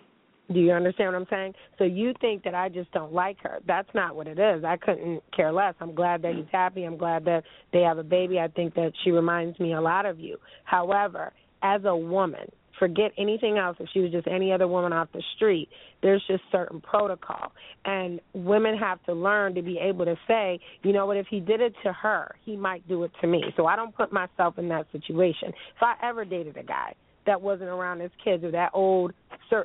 Speaker 6: Do you understand what I'm saying? So you think that I just don't like her. That's not what it is. I couldn't care less. I'm glad that he's happy. I'm glad that they have a baby. I think that she reminds me a lot of you. However, as a woman, forget anything else. If she was just any other woman off the street there's just certain protocol. And women have to learn to be able to say you know what if he did it to her he might do it to me. So i don't put myself in that situation. If i ever dated a guy that wasn't around his kids or that old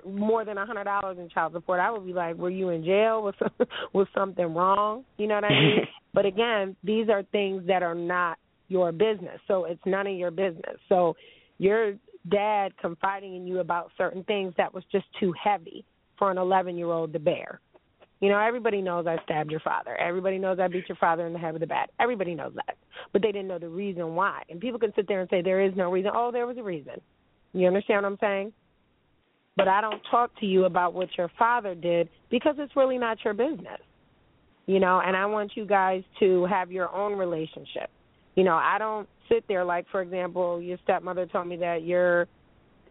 Speaker 6: more than a hundred dollars in child support i would be like were you in jail was was something wrong? You know what i mean? But again these are things that are not your business. So it's none of your business. So you're dad confiding in you about certain things that was just too heavy for an 11 year old to bear. You know, everybody knows I stabbed your father. Everybody knows I beat your father in the head with a bat. Everybody knows that. But they didn't know the reason why. And people can sit there and say there is no reason. Oh, there was a reason. You understand what I'm saying? But I don't talk to you about what your father did because it's really not your business. You know, and I want you guys to have your own relationship. You know, I don't sit there. Like for example your stepmother told me that your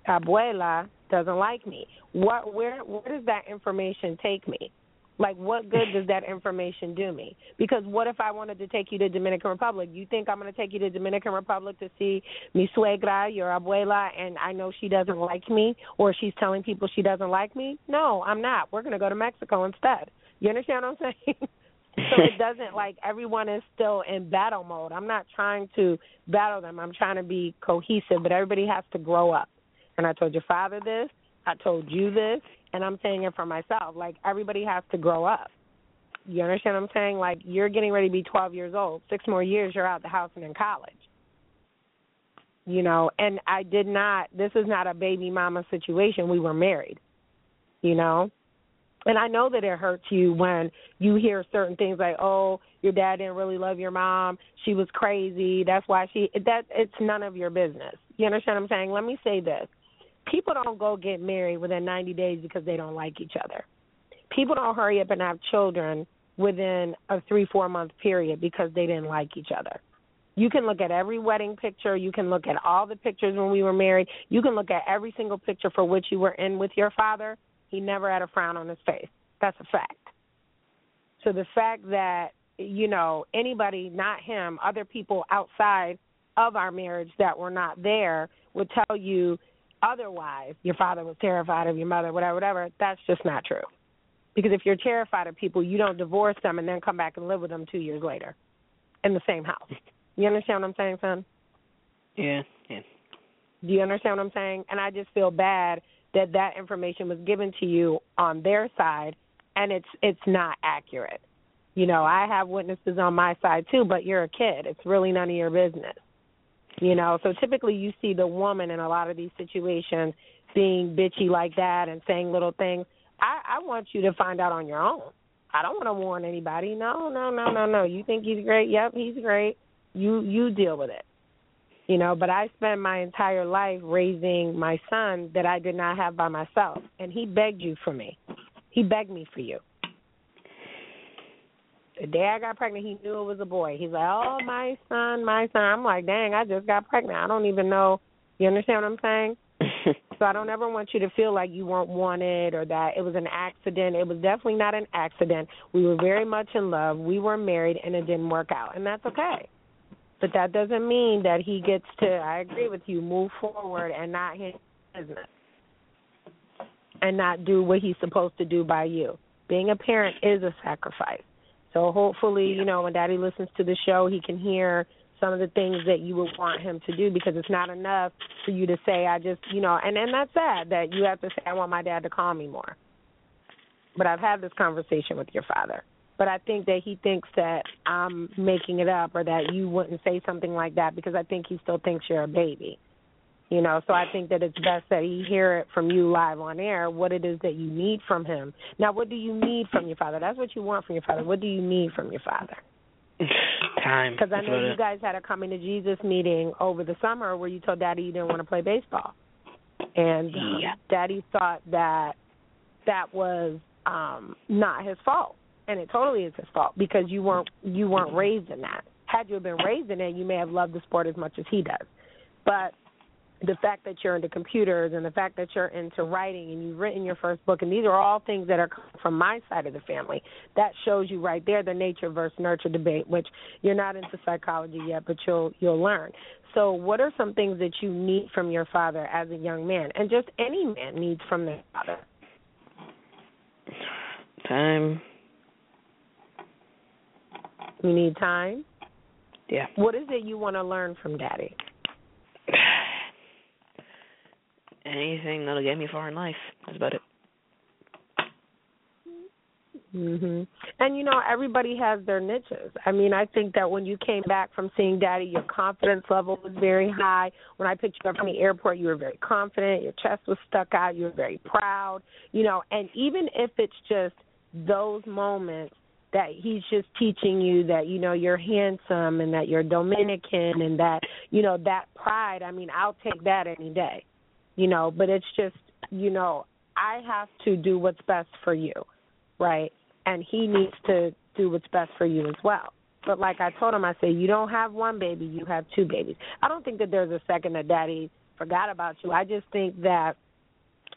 Speaker 6: abuela doesn't like me. What where where does that information take me? Like what good does that information do me? Because what if i wanted to take you to dominican republic? You think i'm going to take you to dominican republic to see mi suegra your abuela and i know she doesn't like me or she's telling people she doesn't like me? No i'm not. We're going to go to mexico instead. You understand what i'm saying so it doesn't like everyone is still in battle mode. I'm not trying to battle them. I'm trying to be cohesive, but everybody has to grow up. And I told your father this, I told you this, and I'm saying it for myself. Like everybody has to grow up. You understand what I'm saying? Like you're getting ready to be 12 years old. Six more years, you're out the house and in college. You know, and I did not. This is not a baby mama situation. We were married. You know, and I know that it hurts you when you hear certain things like, "Oh, your dad didn't really love your mom. She was crazy. That's why she." That it's none of your business. You understand what I'm saying? Let me say this: people don't go get married within 90 days because they don't like each other. People don't hurry up and have children within a three four month period because they didn't like each other. You can look at every wedding picture. You can look at all the pictures when we were married. You can look at every single picture for which you were in with your father he never had a frown on his face. That's a fact. So the fact that, you know, anybody, not him, other people outside of our marriage that were not there would tell you otherwise, your father was terrified of your mother, whatever, whatever, that's just not true. Because if you're terrified of people, you don't divorce them and then come back and live with them two years later in the same house. You understand what I'm saying, son?
Speaker 7: Yeah, yeah.
Speaker 6: Do you understand what I'm saying? And I just feel bad that that information was given to you on their side and it's it's not accurate. You know, I have witnesses on my side too, but you're a kid. It's really none of your business. You know, so typically you see the woman in a lot of these situations being bitchy like that and saying little things. I, I want you to find out on your own. I don't want to warn anybody. No, no, no, no, no. You think he's great? Yep, he's great. You you deal with it you know but i spent my entire life raising my son that i did not have by myself. And he begged you for me. He begged me for you. The day i got pregnant he knew it was a boy. He's like oh my son my son. I'm like dang i just got pregnant. I don't even know. You understand what i'm saying? So i don't ever want you to feel like you weren't wanted or that it was an accident. It was definitely not an accident. We were very much in love. We were married and it didn't work out. And that's okay but that doesn't mean that he gets to, I agree with you, move forward and not his business and not do what he's supposed to do by you. Being a parent is a sacrifice. So hopefully, you know, when daddy listens to the show, he can hear some of the things that you would want him to do because it's not enough for you to say, I just, you know, and, and that's sad that you have to say, I want my dad to call me more. But I've had this conversation with your father but I think that he thinks that I'm making it up or that you wouldn't say something like that because I think he still thinks you're a baby. You know, so I think that it's best that he hear it from you live on air what it is that you need from him. Now, what do you need from your father? That's what you want from your father. What do you need from your father?
Speaker 7: Time.
Speaker 6: Because I know you guys had a coming to Jesus meeting over the summer where you told Daddy you didn't want to play baseball, and
Speaker 7: yeah.
Speaker 6: Daddy thought that that was um not his fault. And it totally is his fault because you weren't you weren't raised in that. Had you been raised in it, you may have loved the sport as much as he does. But the fact that you're into computers and the fact that you're into writing and you've written your first book and these are all things that are from my side of the family that shows you right there the nature versus nurture debate which you're not into psychology yet but you'll you'll learn so what are some things that you need from your father as a young man and just any man needs from their father
Speaker 7: time
Speaker 6: you need time
Speaker 7: yeah
Speaker 6: what is it you want to learn from daddy
Speaker 7: anything that'll get me far in life. That's about it.
Speaker 6: Mhm. And you know, everybody has their niches. I mean, I think that when you came back from seeing Daddy, your confidence level was very high. When I picked you up from the airport, you were very confident. Your chest was stuck out. You were very proud. You know, and even if it's just those moments that he's just teaching you that you know you're handsome and that you're Dominican and that you know that pride. I mean, I'll take that any day you know, but it's just, you know, I have to do what's best for you, right? And he needs to do what's best for you as well. But like I told him, I said, you don't have one baby, you have two babies. I don't think that there's a second that daddy forgot about you. I just think that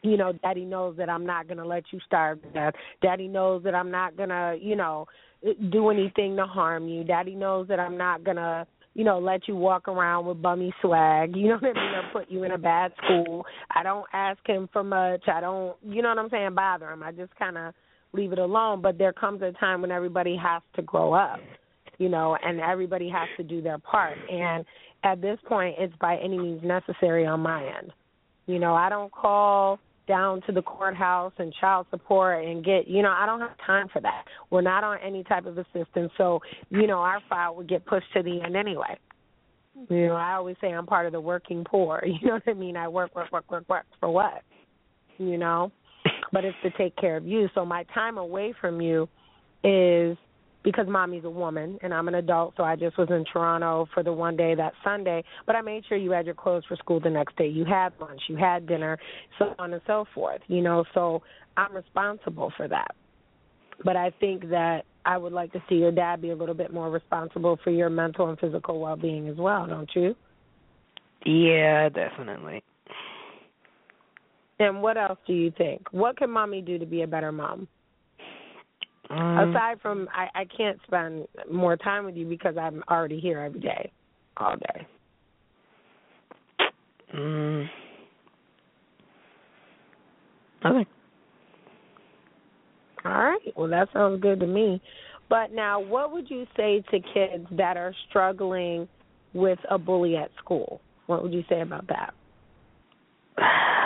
Speaker 6: you know, daddy knows that I'm not going to let you starve to death. Daddy knows that I'm not going to, you know, do anything to harm you. Daddy knows that I'm not going to you know, let you walk around with bummy swag, you know what I mean, or put you in a bad school. I don't ask him for much. I don't, you know what I'm saying, bother him. I just kind of leave it alone. But there comes a time when everybody has to grow up, you know, and everybody has to do their part. And at this point, it's by any means necessary on my end. You know, I don't call down to the courthouse and child support and get you know i don't have time for that. We're not on any type of assistance. So you know our file would get pushed to the end anyway. You know i always say i'm part of the working poor. You know what i mean? I work work work work work for what? You know? But it's to take care of you. So my time away from you is because mommy's a woman and I'm an adult, so I just was in Toronto for the one day that Sunday. But I made sure you had your clothes for school the next day. You had lunch, you had dinner, so on and so forth. You know, so I'm responsible for that. But I think that I would like to see your dad be a little bit more responsible for your mental and physical well being as well, don't you?
Speaker 7: Yeah, definitely.
Speaker 6: And what else do you think? What can mommy do to be a better mom?
Speaker 7: Um,
Speaker 6: Aside from I, I can't spend more time with you because I'm already here every day, all day.
Speaker 7: Nothing.
Speaker 6: All right. Well, that sounds good to me. But now, what would you say to kids that are struggling with a bully at school? What would you say about that?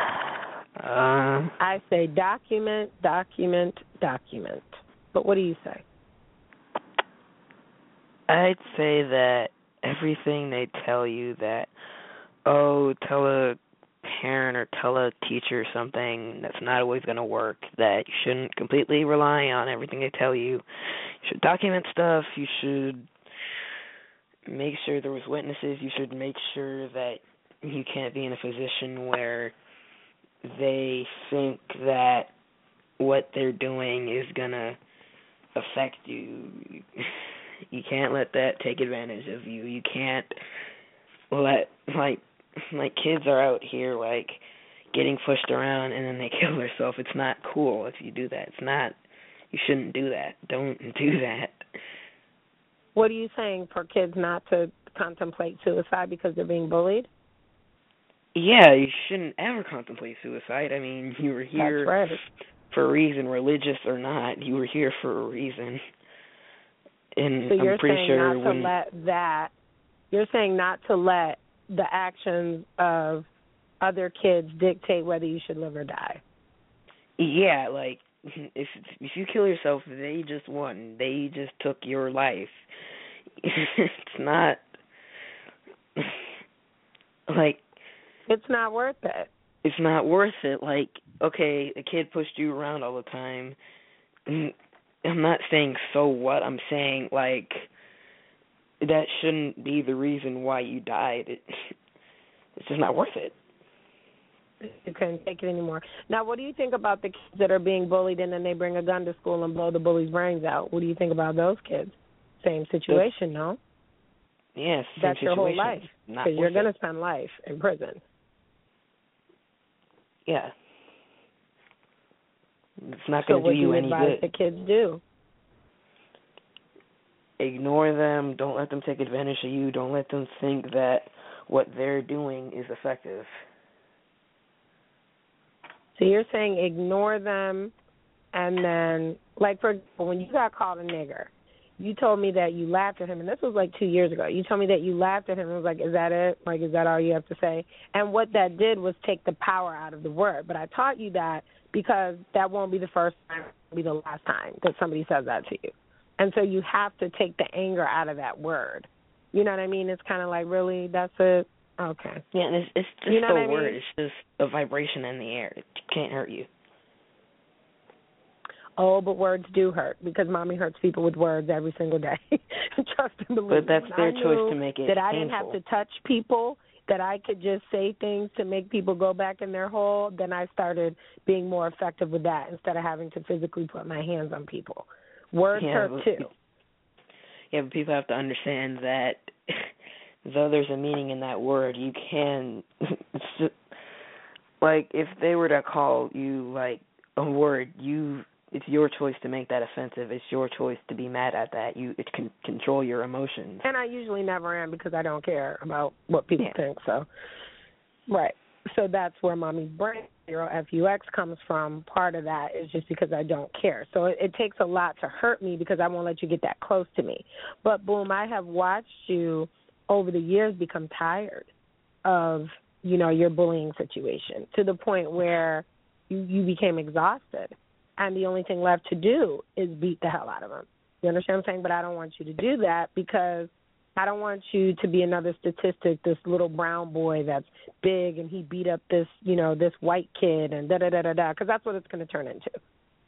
Speaker 7: Uh,
Speaker 6: I say document, document, document. But what do you say?
Speaker 7: I'd say that everything they tell you that oh, tell a parent or tell a teacher something that's not always going to work, that you shouldn't completely rely on everything they tell you. You should document stuff, you should make sure there was witnesses, you should make sure that you can't be in a position where they think that what they're doing is going to affect you. You can't let that take advantage of you. You can't let like like kids are out here like getting pushed around and then they kill themselves. It's not cool if you do that. It's not you shouldn't do that. Don't do that.
Speaker 6: What are you saying for kids not to contemplate suicide because they're being bullied?
Speaker 7: Yeah, you shouldn't ever contemplate suicide. I mean, you were here
Speaker 6: That's right.
Speaker 7: For a reason, religious or not. You were here for a reason. And I'm pretty sure we.
Speaker 6: So you're
Speaker 7: I'm pretty
Speaker 6: saying
Speaker 7: sure
Speaker 6: not
Speaker 7: when
Speaker 6: to let that. You're saying not to let the actions of other kids dictate whether you should live or die.
Speaker 7: Yeah, like if if you kill yourself, they just won. They just took your life. it's not like
Speaker 6: It's not worth it.
Speaker 7: It's not worth it. Like okay, a kid pushed you around all the time. Mm, I'm not saying so what. I'm saying like that shouldn't be the reason why you died. It, it's just not worth it.
Speaker 6: You couldn't take it anymore. Now, what do you think about the kids that are being bullied and then they bring a gun to school and blow the bully's brains out? What do you think about those kids? Same situation, no?
Speaker 7: Yes, yeah,
Speaker 6: that's your whole life because you're going to spend life in prison.
Speaker 7: Yeah, it's not
Speaker 6: so
Speaker 7: going to do
Speaker 6: you,
Speaker 7: any
Speaker 6: advise
Speaker 7: good.
Speaker 6: The kids do.
Speaker 7: Ignore them. Don't let them take advantage of you. Don't let them think that what they're doing is effective.
Speaker 6: So you're saying ignore them, and then, like for example, when you got called a nigger, you told me that you laughed at him, and this was like two years ago. You told me that you laughed at him and was like, "Is that it? Like, is that all you have to say?" And what that did was take the power out of the word. But I taught you that because that won't be the first time, be the last time that somebody says that to you. And so you have to take the anger out of that word. You know what I mean? It's kind of like, really, that's it. Okay.
Speaker 7: Yeah, and it's it's just
Speaker 6: you know
Speaker 7: a
Speaker 6: what I
Speaker 7: word.
Speaker 6: mean?
Speaker 7: It's just a vibration in the air. It can't hurt you.
Speaker 6: Oh, but words do hurt because mommy hurts people with words every single day. Trust and believe.
Speaker 7: But that's their choice to make it
Speaker 6: That I didn't have to touch people. That I could just say things to make people go back in their hole. Then I started being more effective with that instead of having to physically put my hands on people. Words
Speaker 7: yeah,
Speaker 6: hurt
Speaker 7: but,
Speaker 6: too.
Speaker 7: Yeah, but people have to understand that though there's a meaning in that word, you can. Just, like if they were to call you like a word, you it's your choice to make that offensive. It's your choice to be mad at that. You it can control your emotions.
Speaker 6: And I usually never am because I don't care about what people
Speaker 7: Yeah.
Speaker 6: think. So, right. So that's where mommy's brain zero fux comes from. Part of that is just because I don't care. So it, it takes a lot to hurt me because I won't let you get that close to me. But boom, I have watched you over the years become tired of you know your bullying situation to the point where you you became exhausted and the only thing left to do is beat the hell out of him. You understand what I'm saying? But I don't want you to do that because I don't want you to be another statistic, this little brown boy that's big and he beat up this, you know, this white kid and da da da da da. Because that's what it's going to turn into.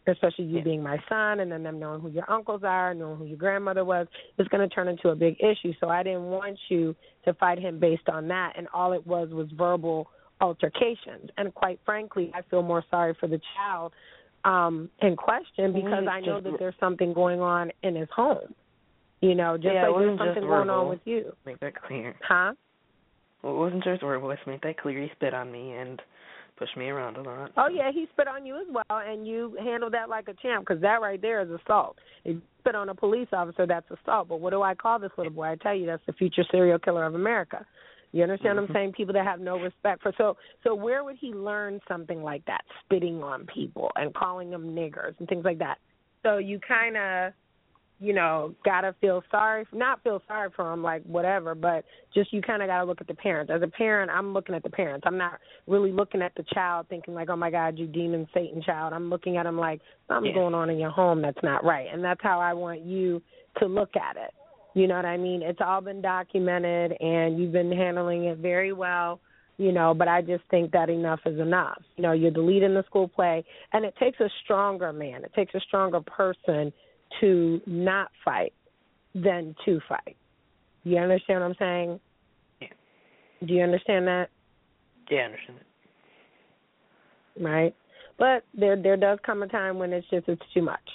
Speaker 6: Especially you
Speaker 7: Yeah.
Speaker 6: being my son and then them knowing who your uncles are, knowing who your grandmother was, it's going to turn into a big issue. So I didn't want you to fight him based on that. And all it was was verbal altercations. And quite frankly, I feel more sorry for the child um in question because I know that there's something going on in his home. You know, just
Speaker 7: Yeah,
Speaker 6: like there's something going on with you.
Speaker 7: Make that clear.
Speaker 6: Huh?
Speaker 7: Well, it wasn't just verbal. Let's make that clear. He spit on me and pushed me around a lot.
Speaker 6: Oh yeah, he spit on you as well, and you handled that like a champ because that right there is assault. If you spit on a police officer, that's assault. But what do I call this little boy? I tell you, that's the future serial killer of America. You understand what I'm
Speaker 7: Mhm.
Speaker 6: saying? People that have no respect for so so where would he learn something like that? Spitting on people and calling them niggers and things like that. So you kind of you know, gotta feel sorry, not feel sorry for him, like whatever, but just you kind of gotta look at the parents. As a parent, I'm looking at the parents. I'm not really looking at the child, thinking like, oh my God, you demon Satan child. I'm looking at him like something's
Speaker 7: Yeah.
Speaker 6: going on in your home that's not right, and that's how I want you to look at it. You know what I mean? It's all been documented, and you've been handling it very well. You know, but I just think that enough is enough. You know, you're the lead in the school play, and it takes a stronger man. It takes a stronger person to not fight than to fight. You understand what I'm saying?
Speaker 7: Yeah.
Speaker 6: Do you understand that?
Speaker 7: Yeah, I understand it.
Speaker 6: Right? But there there does come a time when it's just it's too much.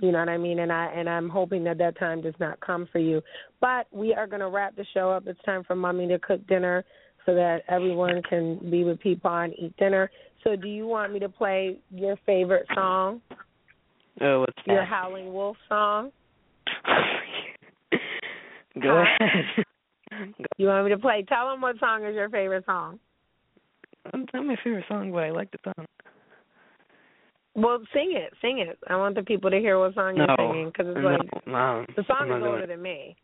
Speaker 6: You know what I mean? And I and I'm hoping that that time does not come for you. But we are going to wrap the show up. It's time for mommy to cook dinner so that everyone can be with people and eat dinner. So do you want me to play your favorite song?
Speaker 7: Oh, what's that?
Speaker 6: Your Howling Wolf song?
Speaker 7: Go ahead.
Speaker 6: You want me to play? Tell them what song is your favorite song.
Speaker 7: It's not my favorite song, but I like the song.
Speaker 6: Well, sing it, sing it. I want the people to hear what song
Speaker 7: no,
Speaker 6: you're singing because it's
Speaker 7: no,
Speaker 6: like
Speaker 7: no,
Speaker 6: the song is older
Speaker 7: it.
Speaker 6: than me.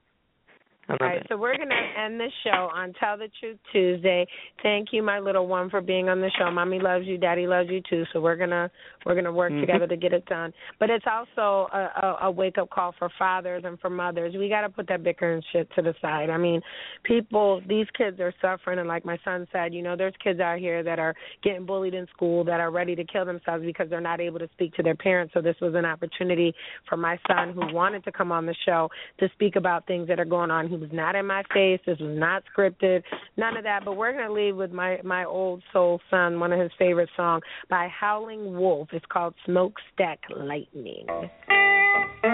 Speaker 6: All right,
Speaker 7: doing
Speaker 6: so we're gonna end the show on Tell the Truth Tuesday. Thank you, my little one, for being on the show. Mommy loves you, Daddy loves you too. So we're gonna we're gonna work
Speaker 7: Mhm.
Speaker 6: together to get it done. But it's also a, a, a wake up call for fathers and for mothers. We got to put that bickering shit to the side. I mean, people, these kids are suffering, and like my son said, you know, there's kids out here that are getting bullied in school that are ready to kill themselves because they're not able to speak to their parents. So this was an opportunity for my son who wanted to come on the show to speak about things that are going on. He was not in my face. This was not scripted. None of that. But we're gonna leave with my my old soul son, one of his favorite songs by Howling Wolf. It's called Smokestack Lightning.
Speaker 9: Oh.